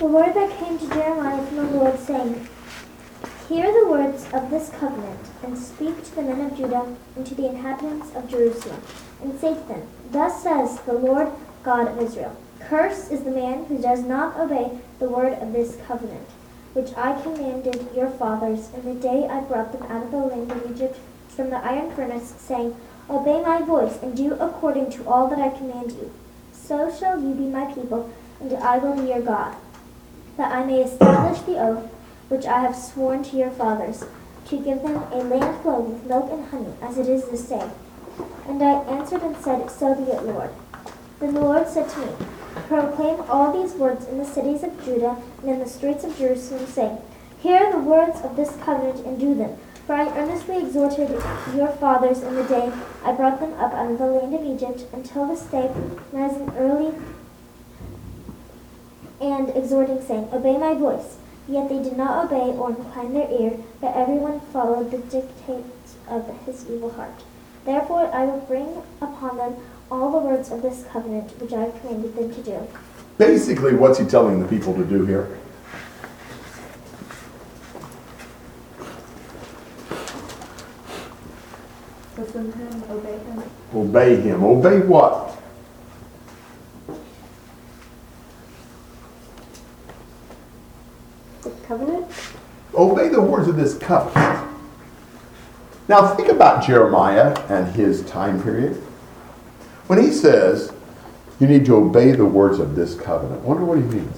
The word that came to Jeremiah from the Lord, saying, Hear the words of this covenant, and speak to the men of Judah and to the inhabitants of Jerusalem, and say to them, Thus says the Lord God of Israel Cursed is the man who does not obey the word of this covenant, which I commanded your fathers in the day I brought them out of the land of Egypt from the iron furnace, saying, Obey my voice, and do according to all that I command you. So shall you be my people, and I will be your God that I may establish the oath which I have sworn to your fathers, to give them a land flowing with milk and honey, as it is this day. And I answered and said, So be it, Lord. Then the Lord said to me, Proclaim all these words in the cities of Judah and in the streets of Jerusalem, saying, Hear the words of this covenant and do them. For I earnestly exhorted your fathers in the day I brought them up out of the land of Egypt until this day, rising early and exhorting, saying, Obey my voice. Yet they did not obey or incline their ear, but everyone followed the dictates of his evil heart. Therefore I will bring upon them all the words of this covenant which I have commanded them to do. Basically, what's he telling the people to do here? Listen to him, obey him. Obey him. Obey what? The covenant? Obey the words of this covenant. Now, think about Jeremiah and his time period. When he says, you need to obey the words of this covenant, I wonder what he means.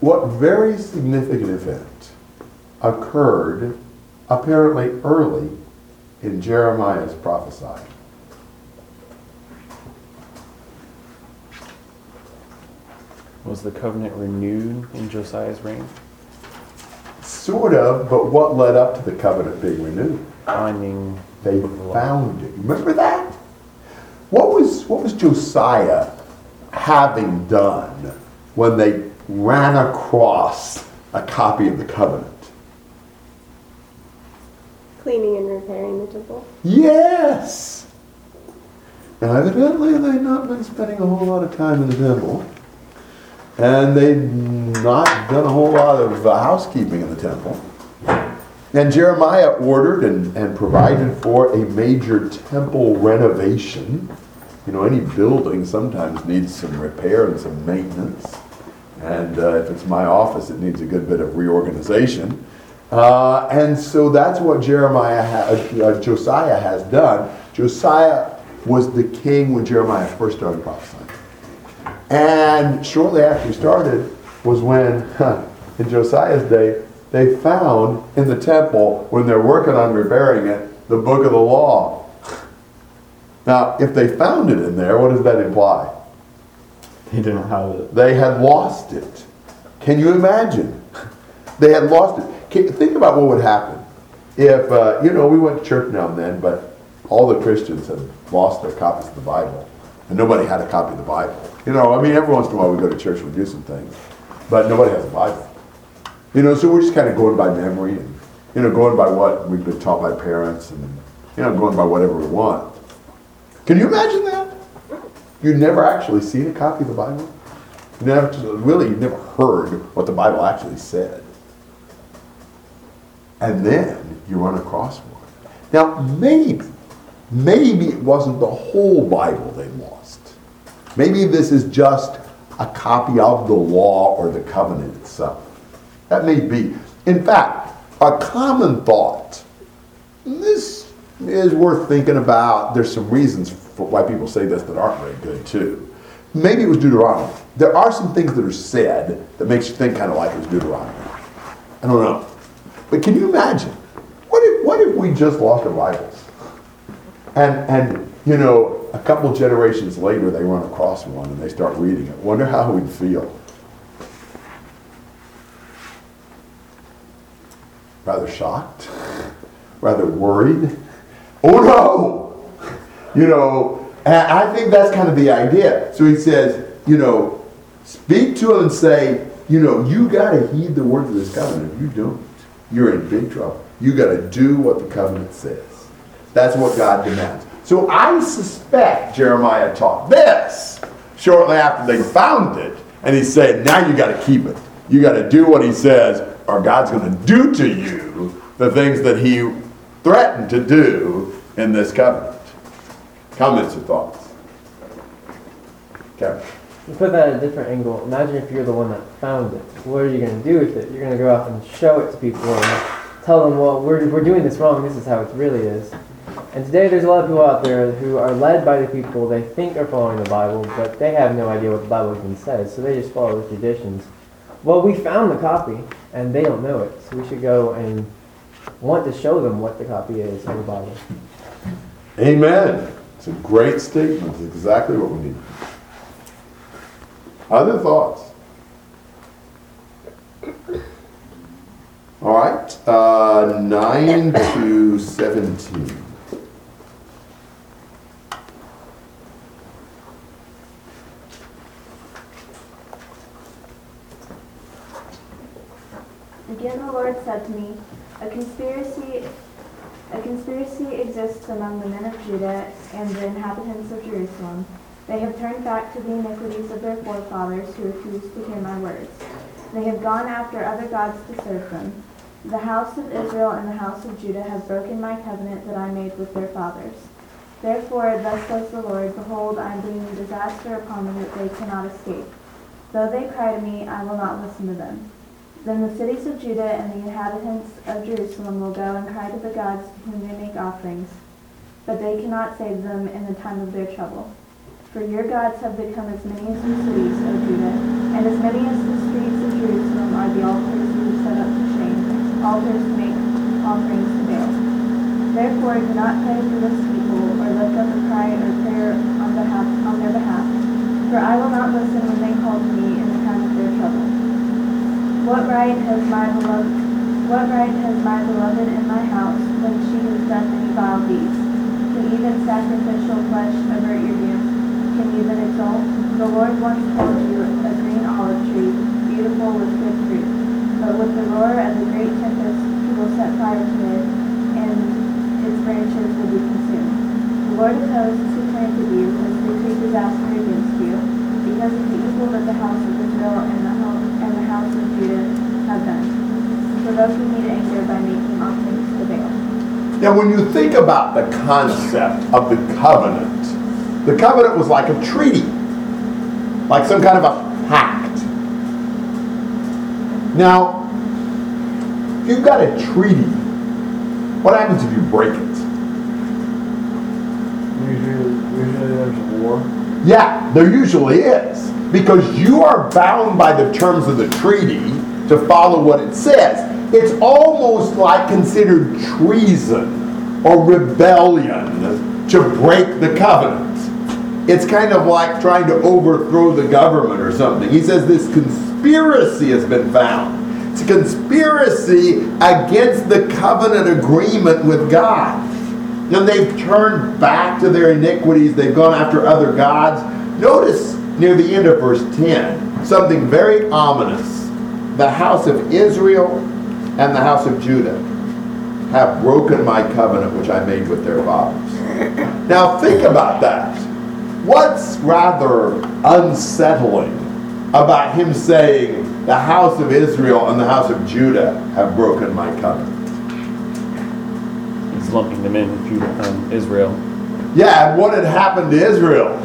What very significant event occurred apparently early in Jeremiah's prophesying? Was the covenant renewed in Josiah's reign? Sort of, but what led up to the covenant being renewed? Finding They the book of the law. found it. Remember that? What was what was Josiah having done when they ran across a copy of the covenant? Cleaning and repairing the temple. Yes. Now evidently they'd not been spending a whole lot of time in the temple. And they'd not done a whole lot of uh, housekeeping in the temple. And Jeremiah ordered and, and provided for a major temple renovation. You know, any building sometimes needs some repair and some maintenance. And uh, if it's my office, it needs a good bit of reorganization. Uh, and so that's what Jeremiah, ha- uh, Josiah has done. Josiah was the king when Jeremiah first started prophesying. And shortly after he started was when, in Josiah's day, they found in the temple, when they're working on repairing it, the book of the law. Now, if they found it in there, what does that imply? They didn't have it. They had lost it. Can you imagine? They had lost it. Can, think about what would happen if, uh, you know, we went to church now and then, but all the Christians had lost their copies of the Bible, and nobody had a copy of the Bible. You know, I mean, every once in a while we go to church, and we do some things, but nobody has a Bible. You know, so we're just kind of going by memory and, you know, going by what we've been taught by parents and, you know, going by whatever we want. Can you imagine that? You've never actually seen a copy of the Bible? You never, really, you never heard what the Bible actually said. And then you run across one. Now, maybe, maybe it wasn't the whole Bible they lost. Maybe this is just a copy of the law or the covenant itself. That may be. In fact, a common thought, this is worth thinking about. There's some reasons for why people say this that aren't very good, too. Maybe it was Deuteronomy. There are some things that are said that makes you think kind of like it was Deuteronomy. I don't know. But can you imagine? What if, what if we just lost our Bibles? And, and, you know, a couple generations later, they run across one and they start reading it. Wonder how we'd feel. Rather shocked? Rather worried? Oh no! You know, I think that's kind of the idea. So he says, you know, speak to him and say, you know, you got to heed the words of this covenant. If you don't, you're in big trouble. You got to do what the covenant says. That's what God demands. So I suspect Jeremiah taught this shortly after they found it, and he said, now you got to keep it. You got to do what he says, or God's going to do to you the things that he threatened to do in this covenant. Comments or thoughts? Kevin? You put that at a different angle. Imagine if you're the one that found it. What are you going to do with it? You're going to go out and show it to people and tell them, well, we're, we're doing this wrong. This is how it really is. And today there's a lot of people out there who are led by the people they think are following the Bible, but they have no idea what the Bible even says, so they just follow the traditions. Well, we found the copy, and they don't know it, so we should go and want to show them what the copy is of the Bible. Amen. It's a great statement. It's exactly what we need. Other thoughts? All right, uh, 9 to 17. Again the Lord said to me, A conspiracy a conspiracy exists among the men of Judah and the inhabitants of Jerusalem. They have turned back to the iniquities of their forefathers who refused to hear my words. They have gone after other gods to serve them. The house of Israel and the house of Judah have broken my covenant that I made with their fathers. Therefore, thus says the Lord, Behold, I am bringing disaster upon them that they cannot escape. Though they cry to me, I will not listen to them. Then the cities of Judah and the inhabitants of Jerusalem will go and cry to the gods to whom they make offerings, but they cannot save them in the time of their trouble. For your gods have become as many as the cities, of Judah, and as many as the streets of Jerusalem are the altars you set up to shame, altars to make offerings to Baal. Therefore do not pray for this people, or lift up a cry or prayer on, behalf, on their behalf, for I will not listen when they call to me in the time of their trouble. What right has my beloved what right has my beloved in my house when she has done many vile deeds? Can even sacrificial flesh avert your doom? Can even exalt? The Lord once called you a green olive tree, beautiful with good fruit. But with the roar of the great tempest he will set fire to it, and its branches will be consumed. The Lord of hosts who planted you has decreed disaster against you, because of the evil that the house of Israel and the home and the house of Judah have done, provoking me to anger by making offerings to Baal. Now, when you think about the concept of the covenant, the covenant was like a treaty, like some kind of a pact. Now, if you've got a treaty, what happens if you break it? Usually, usually there's war. Yeah, there usually is. Because you are bound by the terms of the treaty to follow what it says. It's almost like considered treason or rebellion to break the covenant. It's kind of like trying to overthrow the government or something. He says this conspiracy has been found. It's a conspiracy against the covenant agreement with God. And they've turned back to their iniquities. They've gone after other gods. Notice near the end of verse 10 something very ominous. The house of Israel and the house of Judah have broken my covenant which I made with their fathers. Now think about that. What's rather unsettling about him saying, The house of Israel and the house of Judah have broken my covenant? He's lumping them in, Judah, um, Israel. Yeah, and what had happened to Israel?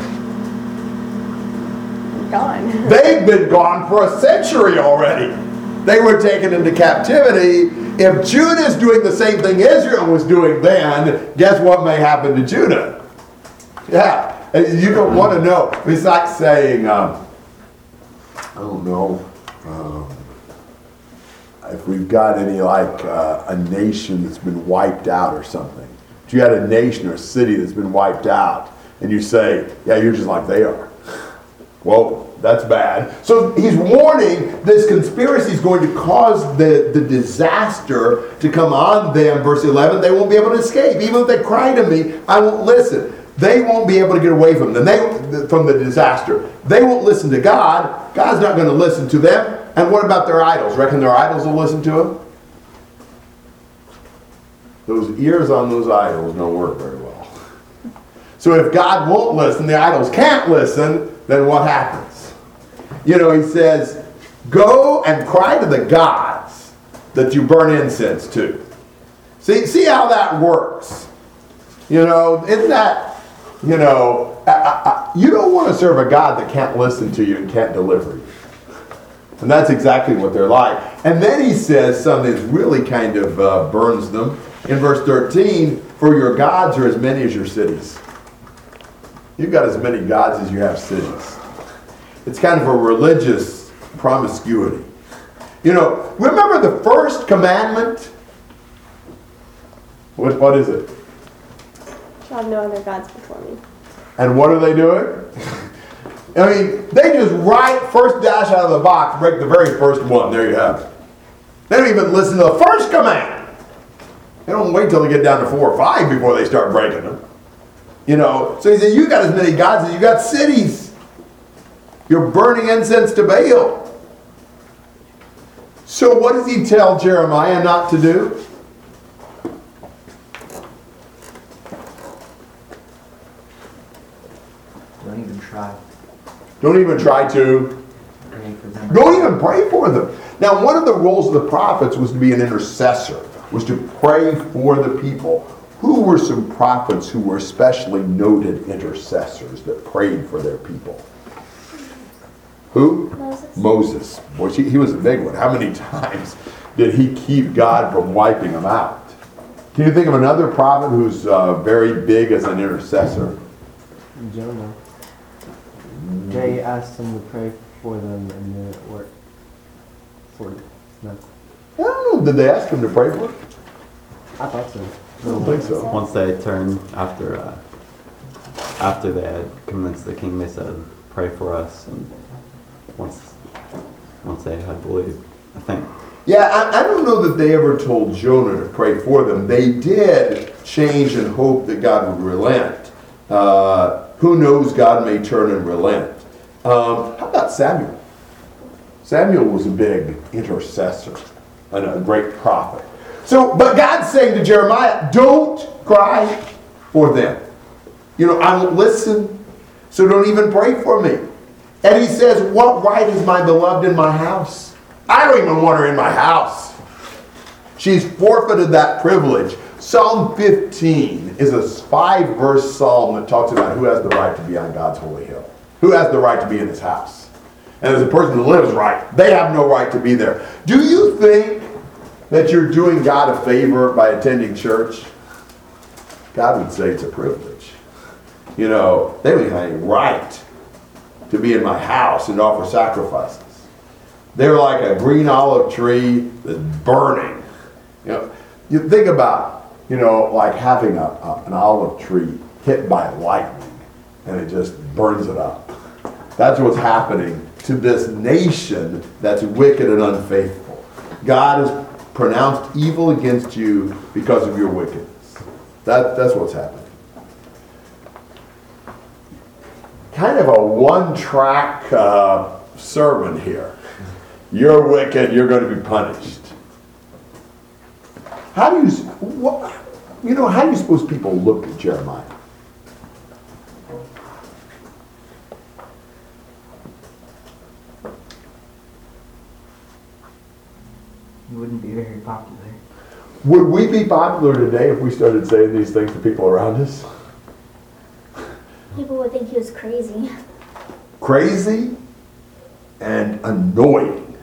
Gone. They've been gone for a century already. They were taken into captivity. If Judah is doing the same thing Israel was doing then, guess what may happen to Judah? Yeah, you don't want to know. It's like saying, um, I don't know, um, if we've got any like uh, a nation that's been wiped out or something. If you had a nation or a city that's been wiped out, and you say, yeah, you're just like they are. Whoa, that's bad. So he's warning this conspiracy is going to cause the, the disaster to come on them. Verse 11, they won't be able to escape. Even if they cry to me, I won't listen. They won't be able to get away from them. They, from the disaster. They won't listen to God. God's not going to listen to them. And what about their idols? Reckon their idols will listen to them? Those ears on those idols don't work very well. So if God won't listen, the idols can't listen, then what happens? You know, he says, Go and cry to the gods that you burn incense to. See, see how that works. You know, isn't that, you know, I, I, you don't want to serve a God that can't listen to you and can't deliver you. And that's exactly what they're like. And then he says something that really kind of uh, burns them. In verse 13, for your gods are as many as your cities. You've got as many gods as you have cities. It's kind of a religious promiscuity. You know, remember the first commandment? What, what is it? Shall have no other gods before me. And what are they doing? I mean, they just right first dash out of the box, break the very first one. There you have it. They don't even listen to the first command. They don't wait till they get down to four or five before they start breaking them. You know, so he said, You got as many gods as you got cities. You're burning incense to Baal. So what does he tell Jeremiah not to do? Don't even try. Don't even try to Pray for them. Don't even pray for them. Now, one of the roles of the prophets was to be an intercessor, was to pray for the people. Who were some prophets who were especially noted intercessors that prayed for their people? Who? Moses. Moses. Boy, he, he was a big one. How many times did he keep God from wiping them out? Can you think of another prophet who's uh, very big as an intercessor? Jonah. They asked him to pray for them and then it worked. Sort of. No. I don't know. Did they ask him to pray for? him? I thought so. I don't think so. Once they turned after uh, after they had convinced the king, they said, "Pray for us." And once once they had believed, I think Yeah, I, I don't know that they ever told Jonah to pray for them. They did change and hope that God would relent. Uh, who knows, God may turn and relent. Um, how about Samuel? Samuel was a big intercessor and a great prophet. So, but God's saying to Jeremiah, don't cry for them. You know, I won't listen, so don't even pray for me. And he says, What right is my beloved in my house? I don't even want her in my house. She's forfeited that privilege. Psalm 15 is a five verse psalm that talks about who has the right to be on God's holy hill, who has the right to be in his house. And as a person who lives right, they have no right to be there. Do you think that you're doing God a favor by attending church? God would say it's a privilege. You know, they don't have any right to be in my house and offer sacrifices. They're like a green olive tree that's burning. You know, you think about, you know, like having a, a- an olive tree hit by lightning and it just burns it up. That's what's happening to this nation that's wicked and unfaithful. God has pronounced evil against you because of your wickedness. That, that's what's happening. Kind of a one track uh, sermon here. You're wicked, you're going to be punished. How do you, what, you know, how do you suppose people looked at Jeremiah? You wouldn't be very popular. Would we be popular today if we started saying these things to people around us? People would think he was crazy. Crazy and annoying.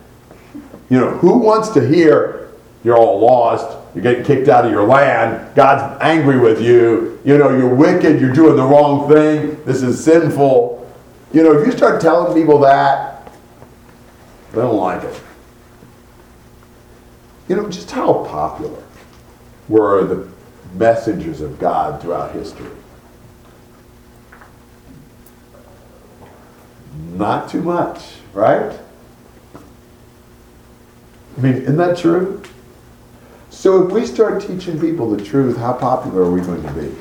You know, who wants to hear you're all lost, you're getting kicked out of your land, God's angry with you, you know, you're wicked, you're doing the wrong thing, this is sinful. You know, if you start telling people that, they don't like it. You know, just how popular were the messages of God throughout history? Not too much, right? I mean, isn't that true? So if we start teaching people the truth, how popular are we going to be?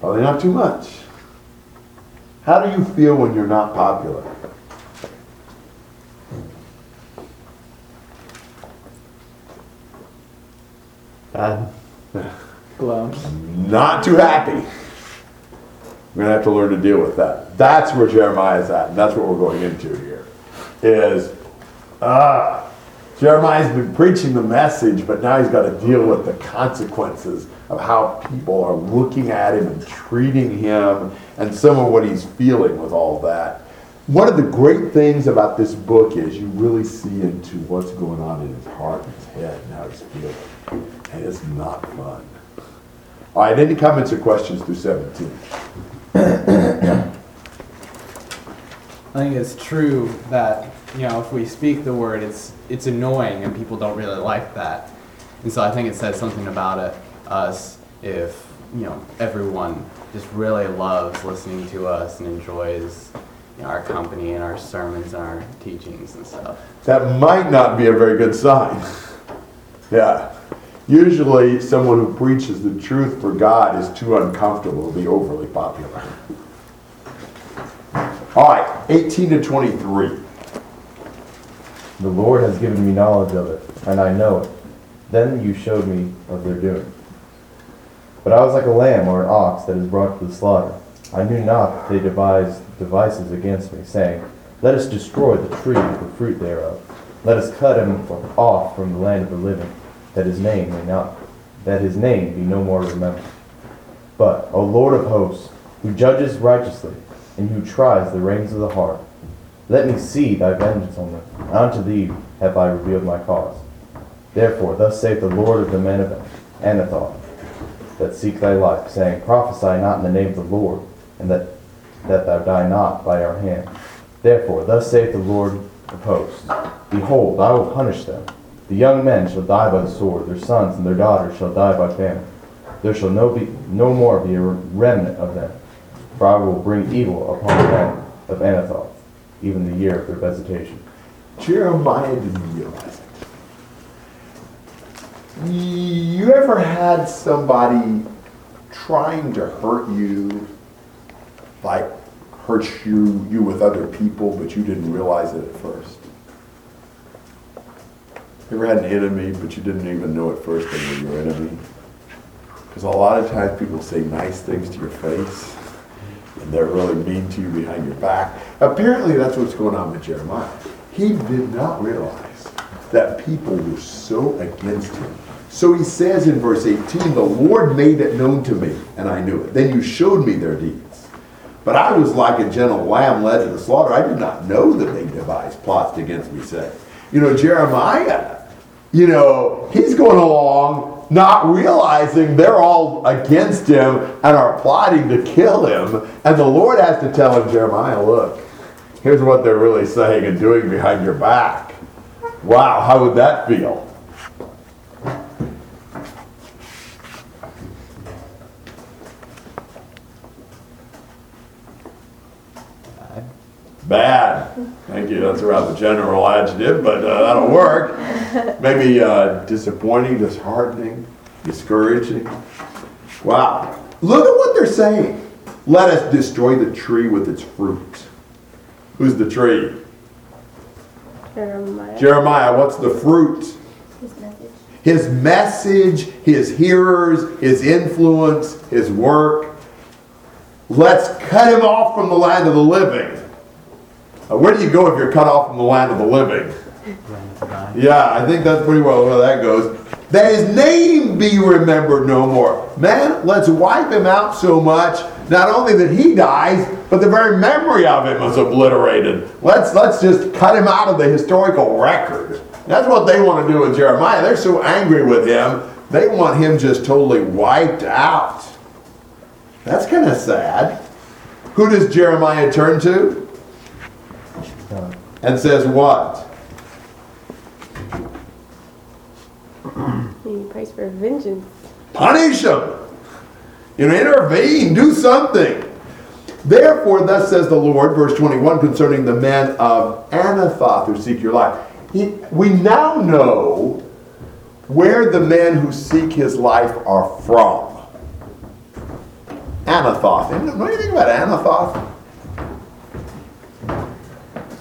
Probably not too much. How do you feel when you're not popular? bad. Glow. Not too happy. We're gonna have to learn to deal with that. That's where Jeremiah's at, and that's what we're going into here. Is ah, Jeremiah's been preaching the message, but now he's got to deal with the consequences of how people are looking at him and treating him, and some of what he's feeling with all that. One of the great things about this book is you really see into what's going on in his heart and his head and how he's feeling. And it's not fun. All right, any comments or questions through 17? I think it's true that you know if we speak the word, it's it's annoying and people don't really like that. And so I think it says something about it us if you know everyone just really loves listening to us and enjoys you know, our company and our sermons and our teachings and stuff. That might not be a very good sign. Yeah. Usually, someone who preaches the truth for God is too uncomfortable to be overly popular. All right, 18 to 23. The Lord has given me knowledge of it, and I know it. Then you showed me of their doing. But I was like a lamb or an ox that is brought to the slaughter. I knew not that they devised devices against me, saying, Let us destroy the tree with the fruit thereof. Let us cut him off from the land of the living, that his name may not, that his name be no more remembered. But, O Lord of hosts, who judges righteously, and who tries the reins of the heart, let me see thy vengeance on them. Unto thee have I revealed my cause. Therefore, thus saith the Lord of the men of Anathoth, that seek thy life, saying, Prophesy not in the name of the Lord, and that, that thou die not by our hand. Therefore, thus saith the Lord of hosts, Behold, I will punish them. The young men shall die by the sword, their sons and their daughters shall die by famine. There shall no, be, no more be a remnant of them, for I will bring evil upon the men of Anathoth, even the year of their visitation. Jeremiah didn't realize it. You ever had somebody trying to hurt you, like hurt you, you with other people, but you didn't realize it at first? You ever had an enemy, but you didn't even know at first they were your enemy? Because a lot of times people say nice things to your face, and they're really mean to you behind your back. Apparently, that's what's going on with Jeremiah. He did not realize that people were so against him. So he says in verse 18, The Lord made it known to me, and I knew it. Then you showed me their deeds. But I was like a gentle lamb led to the slaughter. I did not know that they devised plots against me, say. You know, Jeremiah, you know, he's going along not realizing they're all against him and are plotting to kill him. And the Lord has to tell him, Jeremiah, look, here's what they're really saying and doing behind your back. Wow, how would that feel? Bad. Thank you. That's around the general adjective, but uh, that'll work. Maybe uh, disappointing, disheartening, discouraging. Wow. Look at what they're saying. Let us destroy the tree with its fruit. Who's the tree? Jeremiah. Jeremiah. What's the fruit? His message. His message, his hearers, his influence, his work. Let's cut him off from the land of the living. Uh, where do you go if you're cut off from the land of the living? Yeah, I think that's pretty well where that goes. That his name be remembered no more. Man, let's wipe him out so much, not only that he dies, but the very memory of him is obliterated. Let's let's just cut him out of the historical record. That's what they want to do with Jeremiah. They're so angry with him, they want him just totally wiped out. That's kind of sad. Who does Jeremiah turn to? And says what? He prays for vengeance. Punish him. You know, intervene, do something. Therefore, thus says the Lord, verse 21, concerning the men of Anathoth who seek your life. He, we now know where the men who seek his life are from. Anathoth. And What do you think about Anathoth?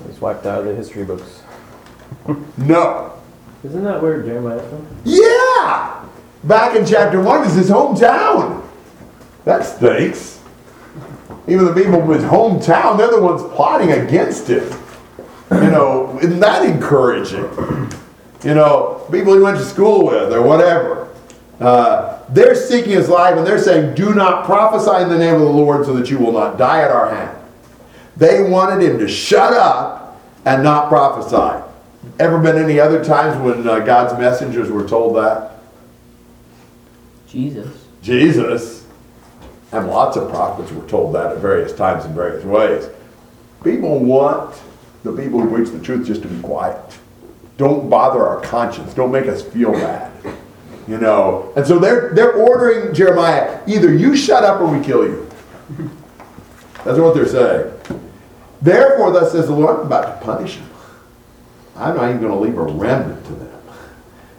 He's wiped out of the history books. No. Isn't that where Jeremiah from? Yeah! back in chapter 1 is his hometown. That stinks. Even the people from his hometown, they're the ones plotting against him. You know, isn't that encouraging? You know, people he went to school with or whatever. Uh, they're seeking his life and they're saying, Do not prophesy in the name of the Lord so that you will not die at our hand. They wanted him to shut up and not prophesy. Ever been any other times when uh, God's messengers were told that? Jesus. Jesus and lots of prophets were told that at various times in various ways. People want the people who preach the truth just to be quiet. Don't bother our conscience. Don't make us feel bad. You know, and so they're they're ordering Jeremiah either you shut up or we kill you. That's what they're saying. Therefore, thus says the Lord, I'm about to punish them. I'm not even going to leave a remnant to them.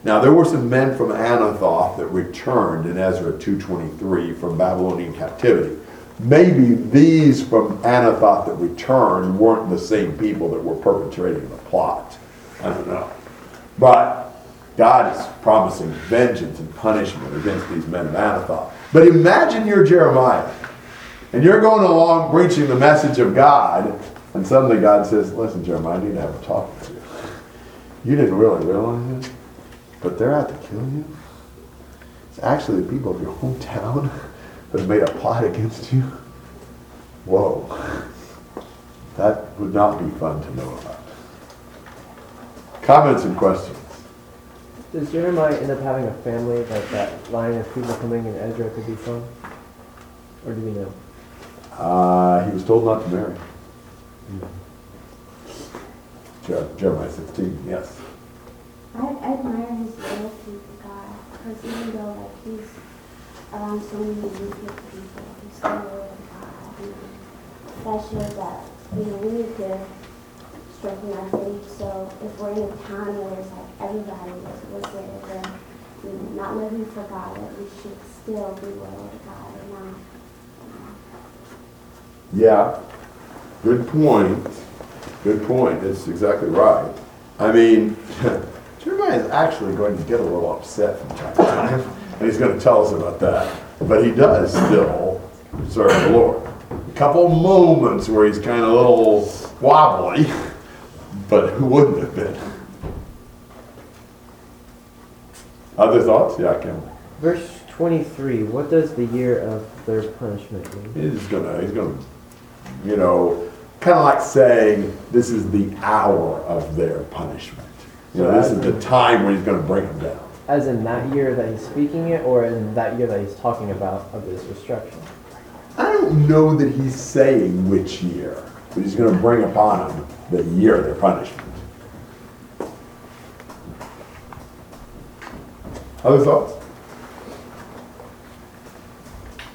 Now there were some men from Anathoth that returned in Ezra 2:23 from Babylonian captivity. Maybe these from Anathoth that returned weren't the same people that were perpetrating the plot. I don't know. But God is promising vengeance and punishment against these men of Anathoth. But imagine you're Jeremiah and you're going along preaching the message of God, and suddenly God says, Listen, Jeremiah, I need to have a talk with you. You didn't really realize it, but they're out to kill you. It's actually the people of your hometown that have made a plot against you. Whoa. That would not be fun to know about. Comments and questions? Does Jeremiah end up having a family that that line of people coming in Ezra could be from? Or do we know? Uh, he was told not to marry. Jer- Jeremiah 16, yes. I, I admire his loyalty to God because even though like he's around so many wicked people, he's still loyal to God. And that shows that you know we need to strengthen our faith. So if we're in a time where it's like everybody is wicked and you know, not living for God, that we should still be loyal to God and not. Yeah, good point. Good point. That's exactly right. I mean, Jeremiah is actually going to get a little upset from time to time, and he's going to tell us about that. But he does still serve the Lord. A couple moments where he's kind of a little wobbly, but who wouldn't have been? Other thoughts? Yeah, I can. Verse 23, what does the year of their punishment mean? He's gonna, he's gonna, you know, kind of like saying this is the hour of their punishment. You know, this is the time when he's gonna bring them down. As in that year that he's speaking it, or in that year that he's talking about of this destruction? I don't know that he's saying which year, but he's gonna bring upon them the year of their punishment. Other thoughts?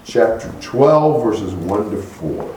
Chapter 12, verses 1 to 4.